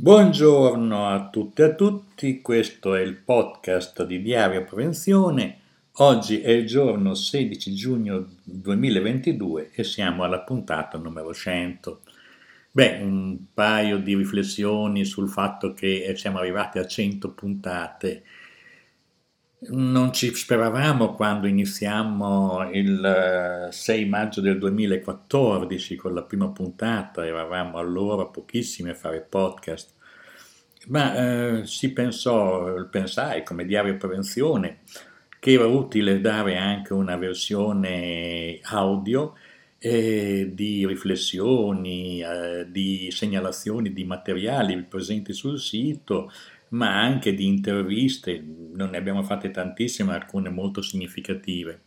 Buongiorno a tutte e a tutti, questo è il podcast di Diario Prevenzione. Oggi è il giorno 16 giugno 2022 e siamo alla puntata numero 100. Beh, un paio di riflessioni sul fatto che siamo arrivati a 100 puntate non ci speravamo quando iniziamo il 6 eh, maggio del 2014 con la prima puntata, eravamo allora pochissimi a fare podcast, ma eh, si pensò, pensai come diario prevenzione, che era utile dare anche una versione audio eh, di riflessioni, eh, di segnalazioni di materiali presenti sul sito, ma anche di interviste, non ne abbiamo fatte tantissime, alcune molto significative.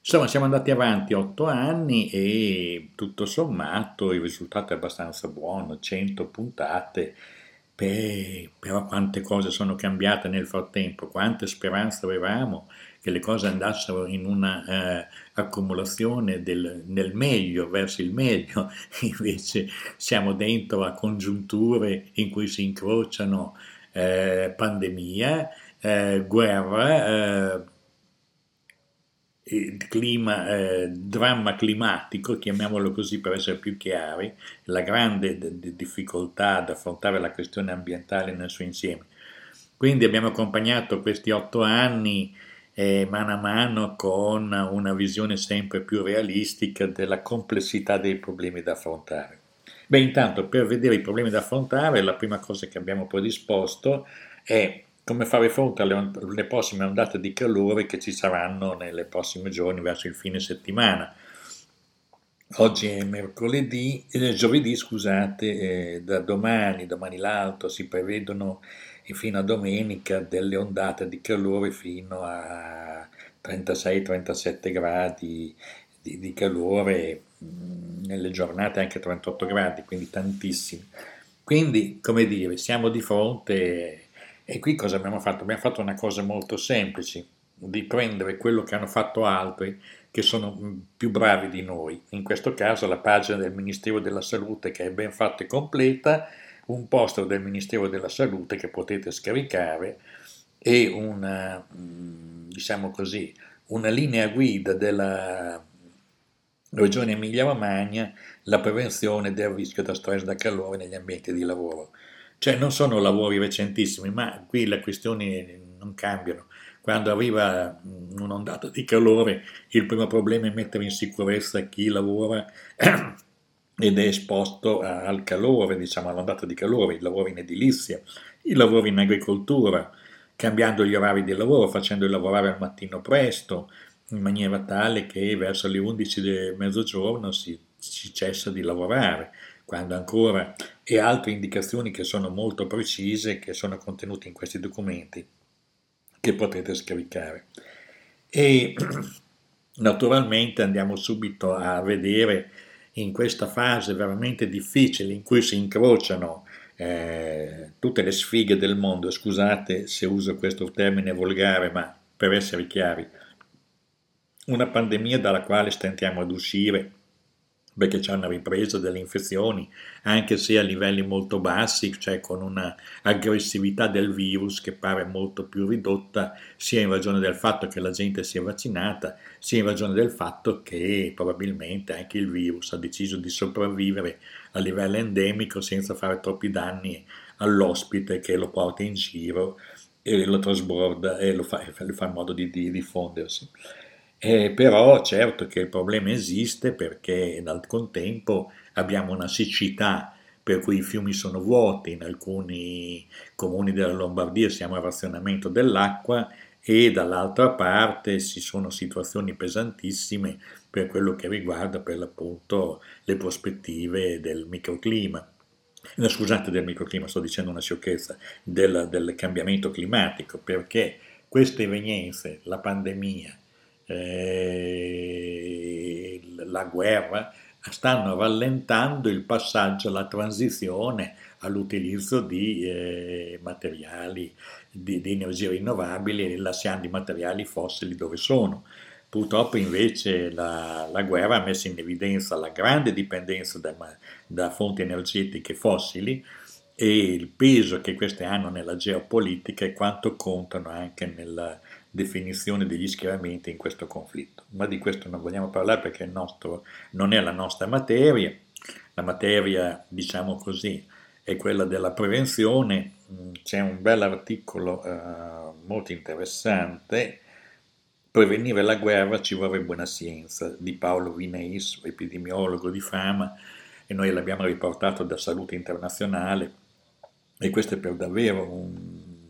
Insomma, siamo andati avanti otto anni e tutto sommato il risultato è abbastanza buono, 100 puntate, Beh, però quante cose sono cambiate nel frattempo, quante speranze avevamo che le cose andassero in una eh, accumulazione del, nel meglio, verso il meglio, invece siamo dentro a congiunture in cui si incrociano eh, pandemia, eh, guerra, eh, clima, eh, dramma climatico, chiamiamolo così per essere più chiari, la grande d- difficoltà ad affrontare la questione ambientale nel suo insieme. Quindi abbiamo accompagnato questi otto anni eh, mano a mano con una visione sempre più realistica della complessità dei problemi da affrontare. Beh, intanto per vedere i problemi da affrontare, la prima cosa che abbiamo predisposto è come fare fronte alle, alle prossime ondate di calore che ci saranno nei prossimi giorni verso il fine settimana. Oggi è mercoledì, eh, giovedì, scusate, eh, da domani, domani l'altro si prevedono fino a domenica delle ondate di calore fino a 36-37 gradi di, di calore nelle giornate anche 38 gradi, quindi tantissimi. Quindi, come dire, siamo di fronte e qui cosa abbiamo fatto? Abbiamo fatto una cosa molto semplice, di prendere quello che hanno fatto altri che sono mm, più bravi di noi. In questo caso la pagina del Ministero della Salute che è ben fatta e completa, un poster del Ministero della Salute che potete scaricare e una, mm, diciamo così, una linea guida della Regione Emilia-Romagna la prevenzione del rischio da stress da calore negli ambienti di lavoro. Cioè non sono lavori recentissimi, ma qui le questioni non cambiano. Quando arriva un'ondata di calore, il primo problema è mettere in sicurezza chi lavora ed è esposto al calore, diciamo all'ondata di calore, i lavori in edilizia, i lavori in agricoltura, cambiando gli orari di lavoro, facendoli lavorare al mattino presto, in maniera tale che verso le 11 del mezzogiorno si, si cessa di lavorare, quando ancora, e altre indicazioni che sono molto precise, che sono contenute in questi documenti, che potete scaricare. E naturalmente andiamo subito a vedere in questa fase veramente difficile in cui si incrociano eh, tutte le sfighe del mondo, scusate se uso questo termine volgare, ma per essere chiari, una pandemia dalla quale stentiamo ad uscire perché c'è una ripresa delle infezioni, anche se a livelli molto bassi, cioè con una aggressività del virus che pare molto più ridotta, sia in ragione del fatto che la gente sia vaccinata, sia in ragione del fatto che probabilmente anche il virus ha deciso di sopravvivere a livello endemico senza fare troppi danni all'ospite che lo porta in giro e lo trasborda e lo fa, fa in modo di, di diffondersi. Eh, però certo che il problema esiste perché dal contempo abbiamo una siccità per cui i fiumi sono vuoti, in alcuni comuni della Lombardia siamo a razionamento dell'acqua e dall'altra parte ci sono situazioni pesantissime per quello che riguarda per l'appunto le prospettive del microclima. No, scusate del microclima, sto dicendo una sciocchezza, del, del cambiamento climatico, perché queste evenienze, la pandemia, eh, la guerra, stanno rallentando il passaggio, la transizione all'utilizzo di eh, materiali, di, di, energie rinnovabili e lasciando i materiali fossili dove sono. Purtroppo invece la, la, guerra ha messo in evidenza la grande dipendenza da, da fonti energetiche fossili e il peso che queste hanno nella geopolitica e quanto contano anche nella definizione degli schieramenti in questo conflitto. Ma di questo non vogliamo parlare perché nostro, non è la nostra materia, la materia, diciamo così, è quella della prevenzione. Mm, c'è un bel articolo eh, molto interessante, Prevenire la guerra ci vuole buona scienza, di Paolo Vineis, epidemiologo di fama, e noi l'abbiamo riportato da Salute Internazionale, e questo è per davvero un,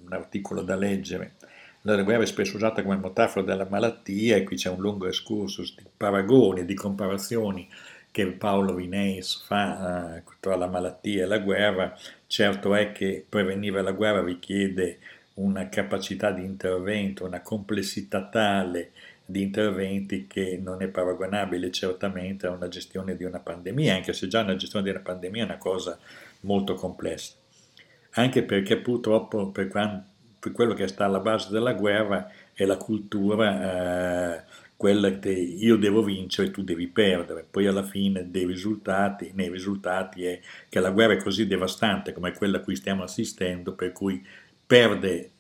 un articolo da leggere. La guerra è spesso usata come metafora della malattia e qui c'è un lungo excursus di paragoni, di comparazioni che Paolo Vineis fa eh, tra la malattia e la guerra, certo è che prevenire la guerra richiede una capacità di intervento, una complessità tale di interventi che non è paragonabile certamente a una gestione di una pandemia, anche se già una gestione di una pandemia è una cosa molto complessa. Anche perché purtroppo per, quanto, quello che sta alla base della guerra è la cultura eh, quella che io devo vincere e tu devi perdere. Poi alla fine dei risultati, nei risultati è che la guerra è così devastante come quella a cui stiamo assistendo, per cui perde,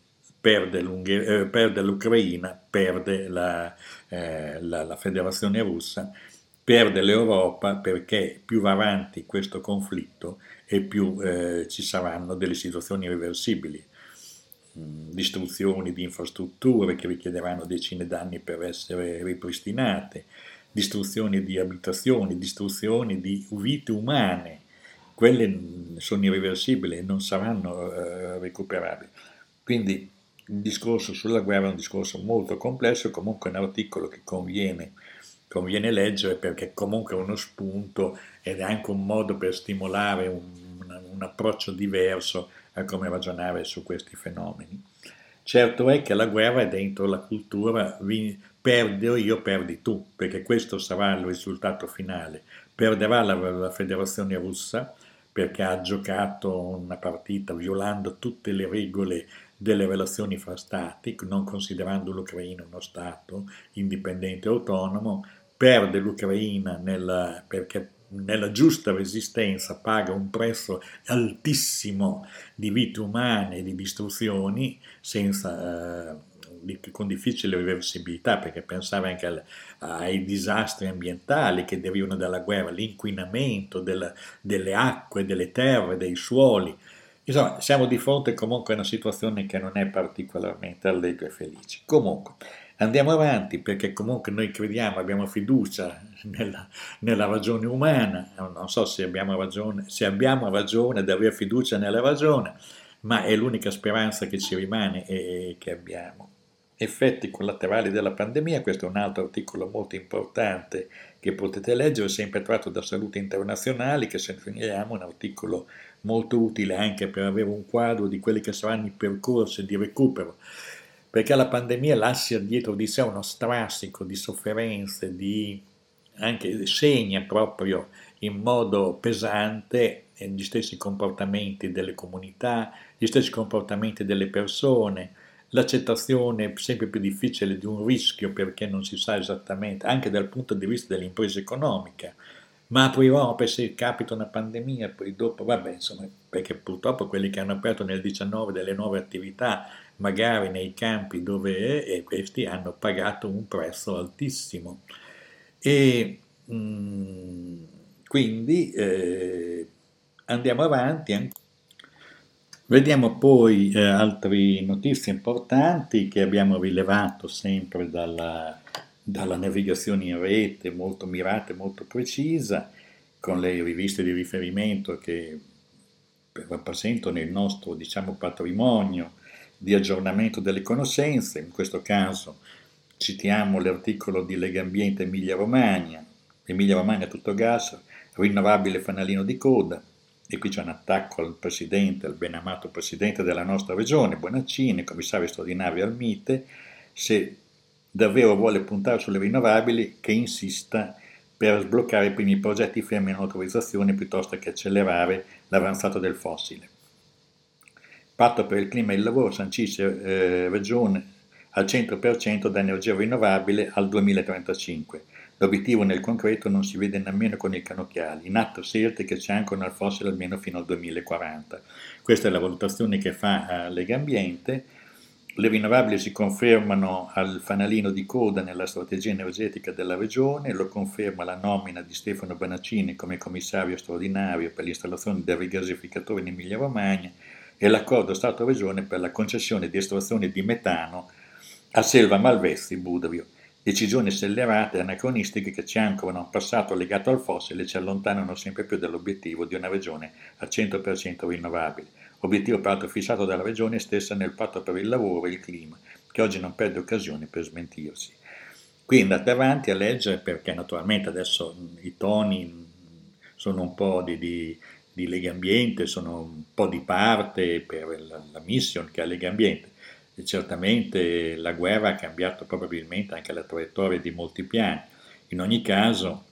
perde, eh, perde l'Ucraina, perde la, eh, la, la Federazione russa, perde l'Europa perché più va avanti questo conflitto e più eh, ci saranno delle situazioni irreversibili distruzioni di infrastrutture che richiederanno decine d'anni per essere ripristinate, distruzioni di abitazioni, distruzioni di vite umane, quelle sono irreversibili e non saranno eh, recuperabili. Quindi il discorso sulla guerra è un discorso molto complesso, comunque è un articolo che conviene, conviene leggere perché comunque è uno spunto ed è anche un modo per stimolare un, un approccio diverso a come ragionare su questi fenomeni. Certo è che la guerra è dentro la cultura, perdo io, perdi tu, perché questo sarà il risultato finale. Perderà la, la federazione russa perché ha giocato una partita violando tutte le regole delle relazioni fra stati, non considerando l'Ucraina uno Stato indipendente e autonomo, perde l'Ucraina nella, perché nella giusta resistenza paga un prezzo altissimo di vite umane e di distruzioni senza, eh, con difficile reversibilità perché pensava anche al, ai disastri ambientali che derivano dalla guerra, l'inquinamento della, delle acque, delle terre, dei suoli. Insomma, siamo di fronte comunque a una situazione che non è particolarmente allegra e felice. Comunque, Andiamo avanti perché comunque noi crediamo, abbiamo fiducia nella, nella ragione umana, non so se abbiamo, ragione, se abbiamo ragione di avere fiducia nella ragione, ma è l'unica speranza che ci rimane e che abbiamo. Effetti collaterali della pandemia, questo è un altro articolo molto importante che potete leggere, sempre tratto da Salute Internazionali, che se finiamo un articolo molto utile anche per avere un quadro di quelli che saranno i percorsi di recupero perché la pandemia lascia dietro di sé uno strascico di sofferenze, di anche segna proprio in modo pesante gli stessi comportamenti delle comunità, gli stessi comportamenti delle persone, l'accettazione sempre più difficile di un rischio perché non si sa esattamente, anche dal punto di vista dell'impresa economica, ma aprirò per se capita una pandemia, poi dopo, vabbè, insomma, perché purtroppo quelli che hanno aperto nel 19 delle nuove attività magari nei campi dove è, e questi hanno pagato un prezzo altissimo. E mh, mm, quindi eh, andiamo avanti. Vediamo poi eh, altre notizie importanti che abbiamo rilevato sempre dalla, dalla navigazione in rete molto mirata e molto precisa, con le riviste di riferimento che rappresentano il nostro diciamo, patrimonio di aggiornamento delle conoscenze, in questo caso citiamo l'articolo di Lega Ambiente Emilia Romagna, Emilia Romagna tutto gas, rinnovabile fanalino di coda, e qui c'è un attacco al presidente, al ben amato presidente della nostra regione, Bonaccini, commissario straordinario al MITE, se davvero vuole puntare sulle rinnovabili, che insista per sbloccare i primi progetti fermi in autorizzazione piuttosto che accelerare l'avanzato del fossile. Patto per il clima e il lavoro sancisce eh, regione al 100% da energia rinnovabile al 2035. L'obiettivo nel concreto non si vede nemmeno con i canocchiali, in atto scelte che ci ancorano al fossile almeno fino al 2040. Questa è la valutazione che fa eh, Lega Ambiente. Le rinnovabili si confermano al fanalino di coda nella strategia energetica della Regione, lo conferma la nomina di Stefano Banaccini come commissario straordinario per l'installazione del rigasificatore in Emilia-Romagna e l'accordo Stato-Regione per la concessione di estrazione di metano a Selva Malvezzi Budrio decisioni scellerate e anacronistiche che ci ancorano a un passato legato al fossile e ci allontanano sempre più dall'obiettivo di una regione al 100% rinnovabile, obiettivo peraltro fissato dalla regione stessa nel patto per il lavoro e il clima, che oggi non perde occasione per smentirsi. Qui andate avanti a leggere perché naturalmente adesso i toni sono un po' di, di, di Lega Ambiente, sono un po' di parte per la, la mission che ha Lega Ambiente, e certamente la guerra ha cambiato probabilmente anche la traiettoria di molti piani. In ogni caso,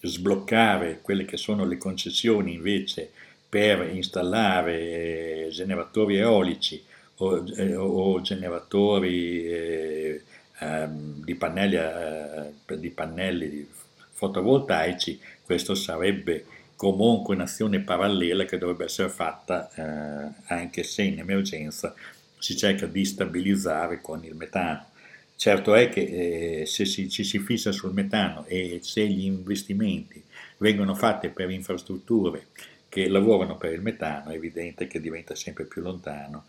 sbloccare quelle che sono le concessioni invece per installare eh, generatori eolici o, eh, o generatori eh, ehm, di, pannelli, eh, di pannelli fotovoltaici, questo sarebbe comunque un'azione parallela che dovrebbe essere fatta eh, anche se in emergenza si cerca di stabilizzare con il metano. Certo è che eh, se si, ci si fissa sul metano e se gli investimenti vengono fatti per infrastrutture che lavorano per il metano, è evidente che diventa sempre più lontano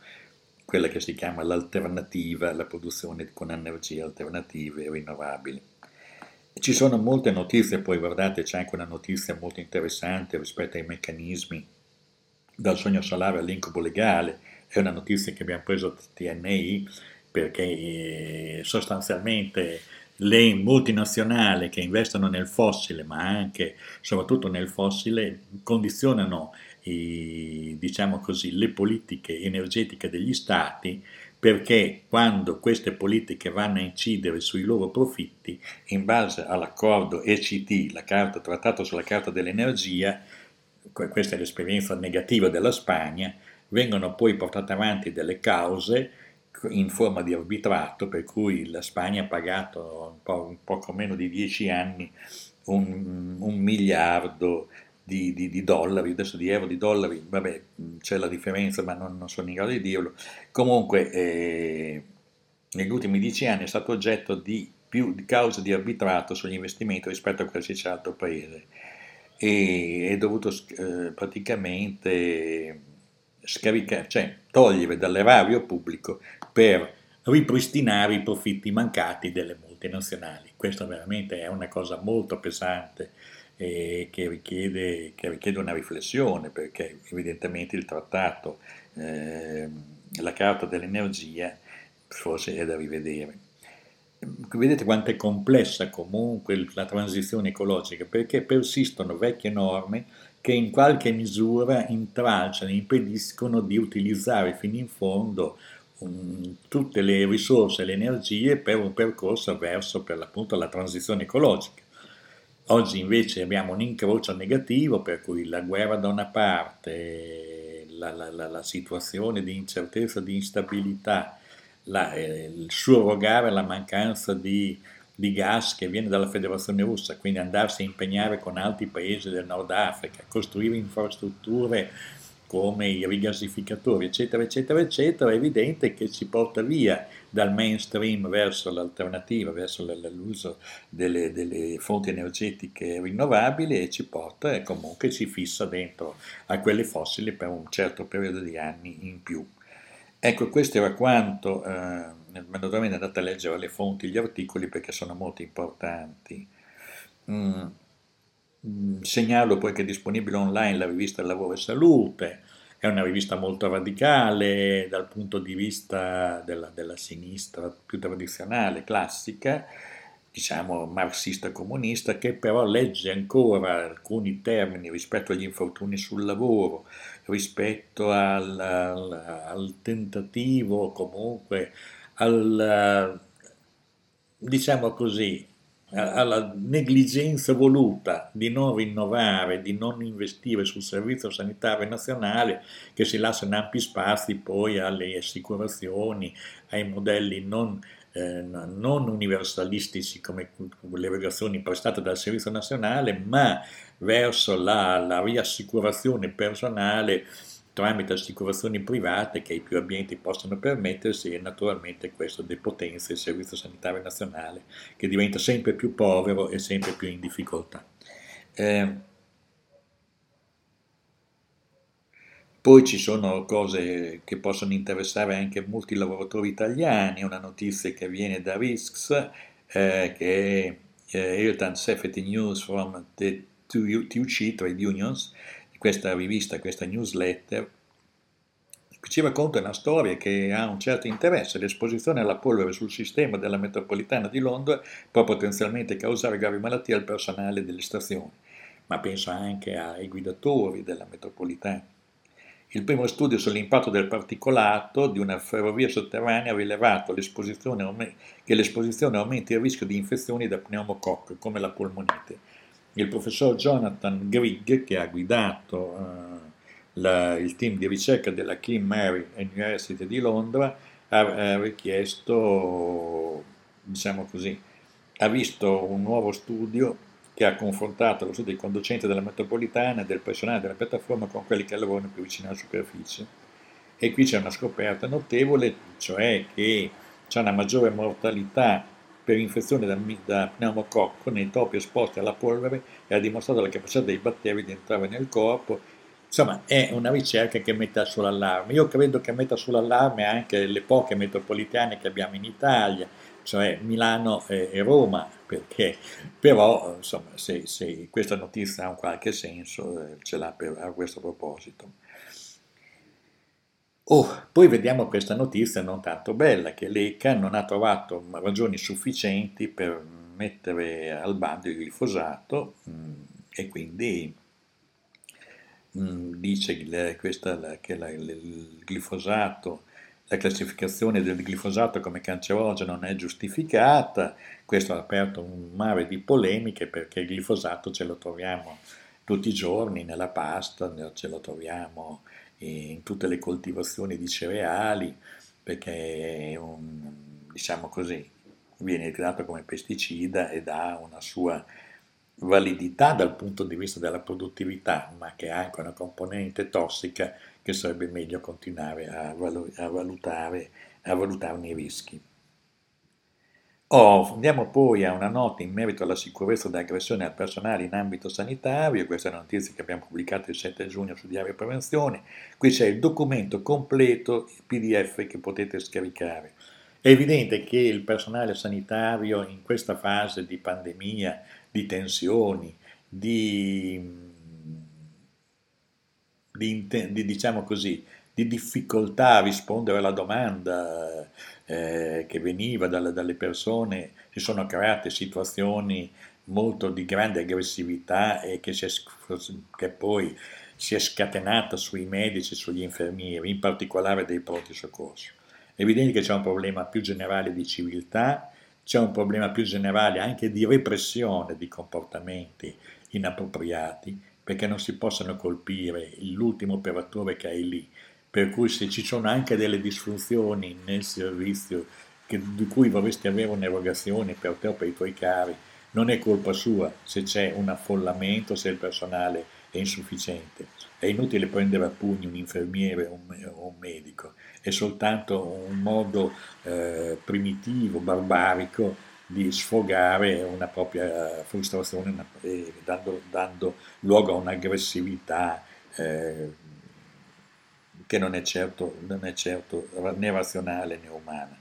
quella che si chiama l'alternativa, la produzione con energie alternative e rinnovabili. Ci sono molte notizie, poi guardate c'è anche una notizia molto interessante rispetto ai meccanismi dal sogno solare all'incubo legale, è una notizia che abbiamo preso TNI perché eh, sostanzialmente le multinazionali che investono nel fossile, ma anche soprattutto nel fossile, condizionano i, diciamo così, le politiche energetiche degli stati perché quando queste politiche vanno a incidere sui loro profitti, in base all'accordo ECT, la carta, trattato sulla carta dell'energia, questa è l'esperienza negativa della Spagna, vengono poi portate avanti delle cause in forma di arbitrato, per cui la Spagna ha pagato un, po', un poco meno di dieci anni un, un miliardo di, di, di, dollari, adesso di euro, di dollari, vabbè c'è la differenza ma non, non sono in grado di dirlo, comunque eh, negli ultimi dieci anni è stato oggetto di più di cause di arbitrato sugli investimenti rispetto a qualsiasi altro paese. E è dovuto eh, praticamente scaricare, cioè togliere dall'erario pubblico per ripristinare i profitti mancati delle multinazionali. Questa veramente è una cosa molto pesante e che richiede, che richiede una riflessione perché evidentemente il trattato, eh, la carta dell'energia forse è da rivedere. Vedete quanto è complessa comunque la transizione ecologica perché persistono vecchie norme che in qualche misura intralciano, impediscono di utilizzare fino in fondo um, tutte le risorse e le energie per un percorso verso per l'appunto la transizione ecologica. Oggi invece abbiamo un incrocio negativo per cui la guerra da una parte, la, la, la, la situazione di incertezza, di instabilità, eh, il surrogare la mancanza di di gas che viene dalla Federazione Russa, quindi andarsi a impegnare con altri paesi del Nord Africa, costruire infrastrutture come i rigasificatori, eccetera, eccetera, eccetera, è evidente che ci porta via dal mainstream verso l'alternativa, verso l'uso delle, delle fonti energetiche rinnovabili e ci porta e comunque ci fissa dentro a quelle fossili per un certo periodo di anni in più. Ecco, questo era quanto... Eh, naturalmente andate a leggere le fonti, gli articoli perché sono molto importanti. Mm. mm. Segnalo poi che è disponibile online la rivista Lavoro e Salute, è una rivista molto radicale dal punto di vista della, della sinistra più tradizionale, classica, diciamo marxista comunista, che però legge ancora alcuni termini rispetto agli infortuni sul lavoro, rispetto al, al, al tentativo comunque al, diciamo così, alla negligenza voluta di non rinnovare, di non investire sul servizio sanitario nazionale che si lasciano ampi spazi poi alle assicurazioni, ai modelli non eh, non universalistici come le erogazioni prestate dal Servizio Nazionale, ma verso la, la riassicurazione personale tramite assicurazioni private che i più abbienti possono permettersi e naturalmente questo depotenzia il Servizio Sanitario Nazionale che diventa sempre più povero e sempre più in difficoltà. Eh, poi ci sono cose che possono interessare anche molti lavoratori italiani, una notizia che viene da Risks, eh, che è eh, Safety News from the TUC Trade Unions, questa rivista, questa newsletter, ci racconta una storia che ha un certo interesse. L'esposizione alla polvere sul sistema della metropolitana di Londra può potenzialmente causare gravi malattie al personale delle stazioni, ma penso anche ai guidatori della metropolitana. Il primo studio sull'impatto del particolato di una ferrovia sotterranea ha rilevato l'esposizione, che l'esposizione aumenta il rischio di infezioni da pneumococco, come la polmonite. Il professor Jonathan Grigg, che ha guidato uh, la, il team di ricerca della King Mary University di Londra, ha, ha richiesto, diciamo così, ha visto un nuovo studio che ha confrontato lo studio dei conducenti della metropolitana e del personale della piattaforma con quelli che lavorano più vicino alla superficie. E qui c'è una scoperta notevole, cioè che c'è una maggiore mortalità per infezione da, da pneumococco nei topi esposti alla polvere e ha dimostrato la capacità dei batteri di entrare nel corpo. Insomma, è una ricerca che mette sull'allarme. Io credo che metta sull'allarme anche le poche metropolitane che abbiamo in Italia, cioè Milano e, Roma, perché però insomma, se, se, questa notizia ha un qualche senso eh, ce l'ha per, a questo proposito. Oh, poi vediamo questa notizia non tanto bella, che l'ECA non ha trovato ragioni sufficienti per mettere al bando il glifosato mm, e quindi mm, dice questa, che la, il glifosato la classificazione del glifosato come cancerogeno non è giustificata, questo ha aperto un mare di polemiche perché il glifosato ce lo troviamo tutti i giorni nella pasta, ce lo troviamo in tutte le coltivazioni di cereali, perché un, diciamo così, viene trattato come pesticida ed ha una sua validità dal punto di vista della produttività, ma che ha anche una componente tossica che sarebbe meglio continuare a, valutare, a valutarne i rischi. Oh, andiamo poi a una nota in merito alla sicurezza dell'aggressione al personale in ambito sanitario, questa è una notizia che abbiamo pubblicato il 7 giugno su Diario Prevenzione, qui c'è il documento completo, il PDF che potete scaricare. È evidente che il personale sanitario in questa fase di pandemia, di tensioni, di di, di, diciamo così, di difficoltà a rispondere alla domanda eh, che veniva dalle, dalle, persone, si sono create situazioni molto di grande aggressività e che, è, che poi si è scatenata sui medici sugli infermieri, in particolare dei pronti soccorso. È evidente che c'è un problema più generale di civiltà, c'è un problema più generale anche di repressione di comportamenti inappropriati perché non si possono colpire l'ultimo operatore che hai lì. Per cui se ci sono anche delle disfunzioni nel servizio che, di cui vorresti avere un'erogazione per te o per i tuoi cari, non è colpa sua se c'è un affollamento, se il personale è insufficiente. È inutile prendere a pugni un infermiere o un, un, medico, è soltanto un modo eh, primitivo, barbarico di sfogare una propria frustrazione eh, dando, dando luogo a un'aggressività eh, che non è, certo, non è certo né razionale né umana.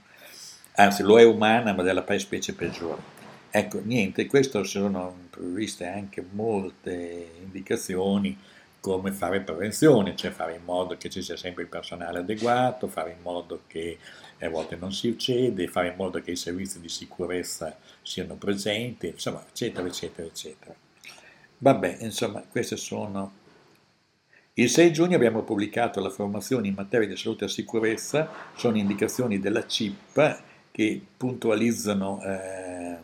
Anzi, lo è umana, ma della specie peggiore. Ecco, niente, questo sono previste anche molte indicazioni come fare prevenzione, cioè fare in modo che ci sia sempre il personale adeguato, fare in modo che a volte non si uccede, fare in modo che i servizi di sicurezza siano presenti, insomma, eccetera, eccetera, eccetera. Vabbè, insomma, queste sono... Il 6 giugno abbiamo pubblicato la formazione in materia di salute e sicurezza, sono indicazioni della CIP che puntualizzano eh,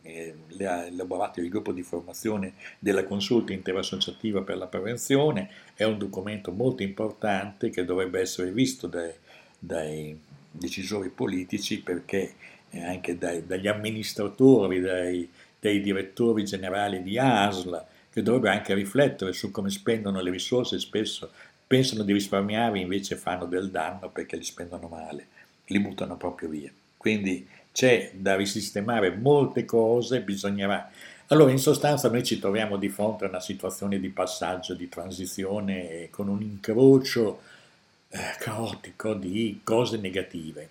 eh elaborato il gruppo di formazione della consulta interassociativa per la prevenzione, è un documento molto importante che dovrebbe essere visto dai, dai decisori politici perché anche dai, dagli amministratori, dai, dai direttori generali di ASL, che dovrebbero anche riflettere su come spendono le risorse, spesso pensano di risparmiare, invece fanno del danno perché li spendono male, li buttano proprio via. Quindi c'è da risistemare molte cose, bisognerà... Allora, in sostanza, noi ci troviamo di fronte a una situazione di passaggio, di transizione, con un incrocio eh, caotico di cose negative.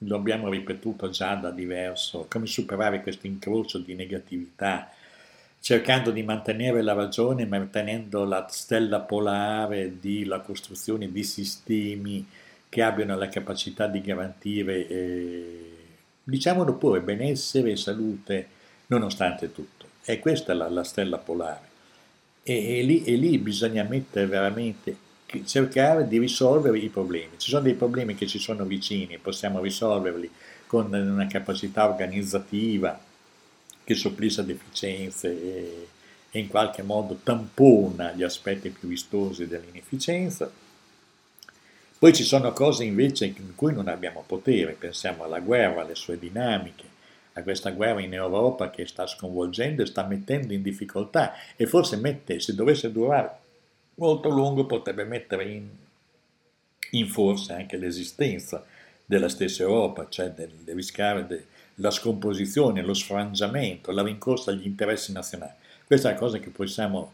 Lo abbiamo ripetuto già da diverso, come superare questo incrocio di negatività, cercando di mantenere la ragione, mantenendo la stella polare della costruzione di sistemi che abbiano la capacità di garantire, eh, diciamolo pure, benessere e salute nonostante tutto. E questa è la, la stella polare. E, e, lì, e lì bisogna mettere veramente cercare di risolvere i problemi. Ci sono dei problemi che ci sono vicini, possiamo risolverli con una capacità organizzativa che sopplisce deficienze e, e in qualche modo tampona gli aspetti più vistosi dell'inefficienza. Poi ci sono cose invece in cui non abbiamo potere, pensiamo alla guerra, alle sue dinamiche, a questa guerra in Europa che sta sconvolgendo e sta mettendo in difficoltà e forse mette, se dovesse durare molto lungo potrebbe mettere in, in forza anche l'esistenza della stessa Europa, cioè del, del rischiare de, la scomposizione, lo sfrangiamento, la rincorsa agli interessi nazionali. Questa è una cosa che possiamo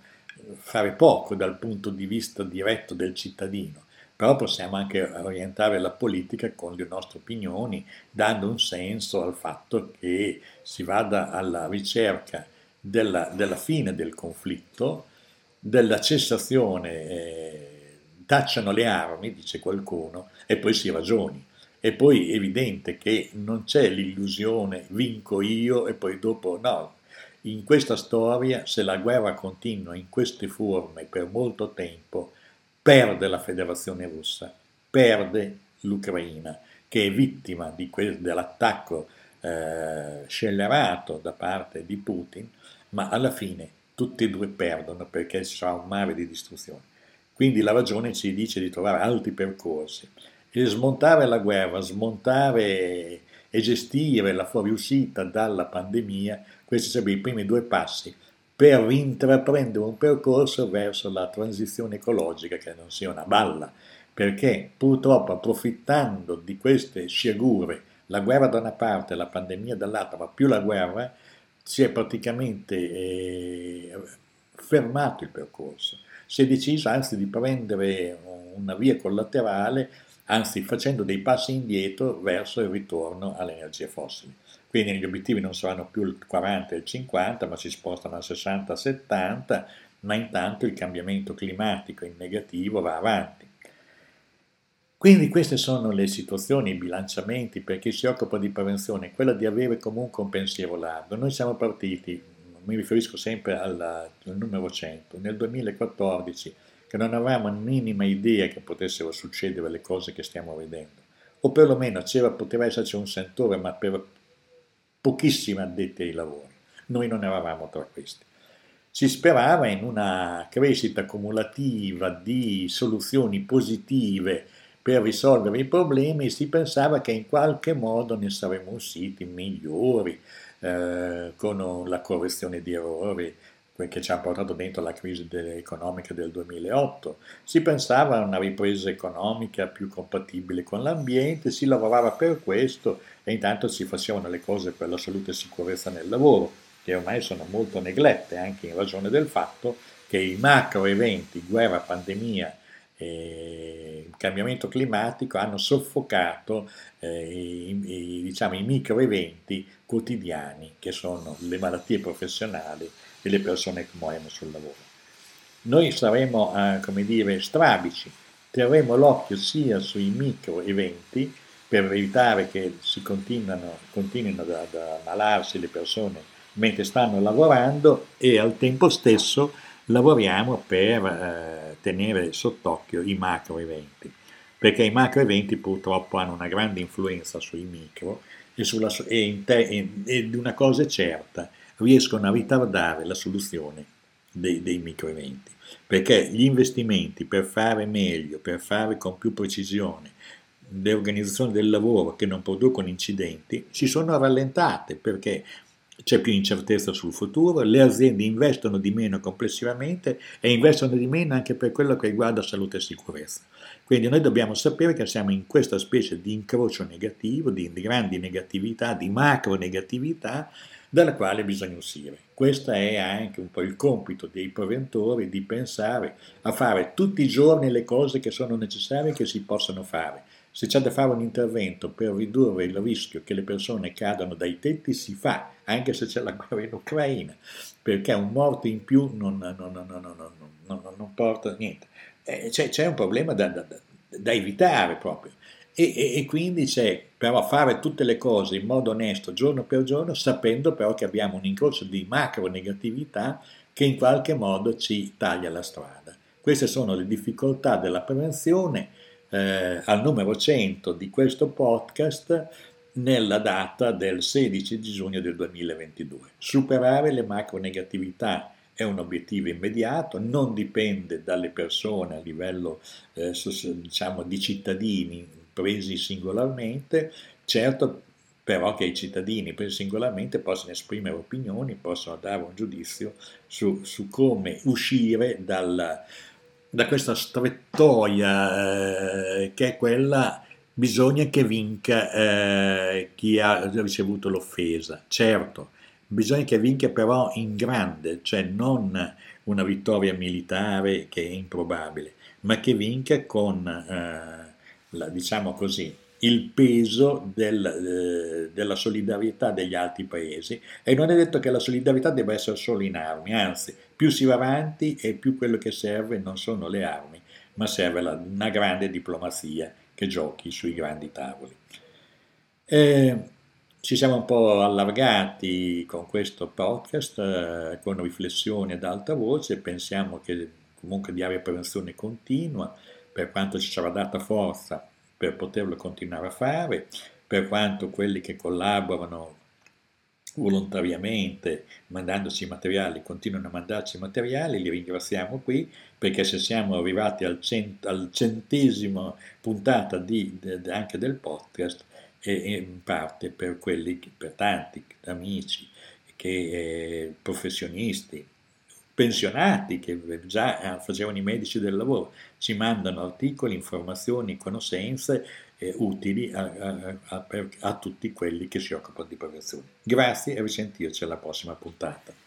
fare poco dal punto di vista diretto del cittadino, però possiamo anche orientare la politica con le nostre opinioni, dando un senso al fatto che si vada alla ricerca della, della fine del conflitto, della cessazione, eh, tacciano le armi, dice qualcuno, e poi si ragioni. E poi è evidente che non c'è l'illusione vinco io e poi dopo no. In questa storia, se la guerra continua in queste forme per molto tempo, perde la federazione russa, perde l'Ucraina, che è vittima que- dell'attacco eh, scellerato da parte di Putin, ma alla fine tutti e due perdono perché ci sarà un mare di distruzione. Quindi la ragione ci dice di trovare altri percorsi e smontare la guerra, smontare e gestire la fuoriuscita dalla pandemia, questi sarebbero i primi due passi per intraprendere un percorso verso la transizione ecologica che non sia una balla, perché purtroppo approfittando di queste sciagure, la guerra da una parte, la pandemia dall'altra, ma più la guerra, si è praticamente eh, fermato il percorso, si è deciso anzi di prendere una via collaterale, anzi facendo dei passi indietro verso il ritorno alle energie fossili. Quindi gli obiettivi non saranno più il 40 e il 50, ma si spostano al 60-70, ma intanto il cambiamento climatico in negativo va avanti. Quindi queste sono le situazioni, i bilanciamenti per chi si occupa di prevenzione, quella di avere comunque un pensiero largo. Noi siamo partiti, mi riferisco sempre alla, al numero 100, nel 2014, che non avevamo minima idea che potessero succedere le cose che stiamo vedendo, o perlomeno poteva esserci un sentore, ma per pochissimi addetti ai lavori. Noi non eravamo tra questi. Si sperava in una crescita cumulativa di soluzioni positive per risolvere i problemi si pensava che in qualche modo ne saremmo usciti migliori eh, con la correzione di errori che ci ha portato dentro la crisi economica del 2008. Si pensava a una ripresa economica più compatibile con l'ambiente, si lavorava per questo e intanto si facevano le cose per la salute e sicurezza nel lavoro, che ormai sono molto neglette anche in ragione del fatto che i macro eventi, guerra, pandemia eh, cambiamento climatico hanno soffocato eh, i, i, diciamo, i micro eventi quotidiani che sono le malattie professionali e le persone che muoiono sul lavoro. Noi saremo, eh, come dire, strabici, terremo l'occhio sia sui micro eventi per evitare che si continuino, continuino ad ammalarsi le persone mentre stanno lavorando e al tempo stesso lavoriamo per eh, tenere sott'occhio i macro eventi, perché i macro eventi purtroppo hanno una grande influenza sui micro e, sulla, e, te, e, e una cosa è certa, riescono a ritardare la soluzione dei, dei micro eventi, perché gli investimenti per fare meglio, per fare con più precisione, le organizzazioni del lavoro che non producono incidenti si sono rallentate perché c'è più incertezza sul futuro, le aziende investono di meno complessivamente e investono di meno anche per quello che riguarda salute e sicurezza. Quindi noi dobbiamo sapere che siamo in questa specie di incrocio negativo, di grandi negatività, di macro negatività, dalla quale bisogna uscire. Questo è anche un po' il compito dei preventori di pensare a fare tutti i giorni le cose che sono necessarie e che si possono fare. Se c'è da fare un intervento per ridurre il rischio che le persone cadano dai tetti, si fa, anche se c'è la guerra in Ucraina, perché un morto in più non, non, non, non porta niente. Eh, c'è, c'è, un problema da, da, da evitare proprio. E, e, e, quindi c'è però fare tutte le cose in modo onesto giorno per giorno, sapendo però che abbiamo un incrocio di macro negatività che in qualche modo ci taglia la strada. Queste sono le difficoltà della prevenzione eh, al numero 100 di questo podcast nella data del 16 di giugno del 2022. Superare le macro negatività è un obiettivo immediato, non dipende dalle persone a livello eh, diciamo, di cittadini presi singolarmente, certo però che i cittadini presi singolarmente possono esprimere opinioni, possono dare un giudizio su, su come uscire dal, da questa strettoia eh, che è quella bisogna che vinca eh, chi ha ricevuto l'offesa. Certo, bisogna che vinca però in grande, cioè non una vittoria militare che è improbabile, ma che vinca con eh, la, diciamo così, il peso del, eh, della solidarietà degli altri paesi. E non è detto che la solidarietà debba essere solo in armi, anzi più si va avanti e più quello che serve non sono le armi, ma serve la, una grande diplomazia che giochi sui grandi tavoli. Eh, ci siamo un po' allargati con questo podcast, eh, con riflessioni ad alta voce, pensiamo che comunque di area prevenzione continua, per quanto ci sarà data forza per poterlo continuare a fare, per quanto quelli che collaborano volontariamente mandandoci materiali continuano a mandarci materiali, li ringraziamo qui perché se siamo arrivati al, cent- al centesimo puntata di, de, anche del podcast è in parte per quelli, per tanti amici, che, eh, professionisti, pensionati che già facevano i medici del lavoro, ci mandano articoli, informazioni, conoscenze eh, utili a, a, a, a tutti quelli che si occupano di prevenzione. Grazie e risentirci alla prossima puntata.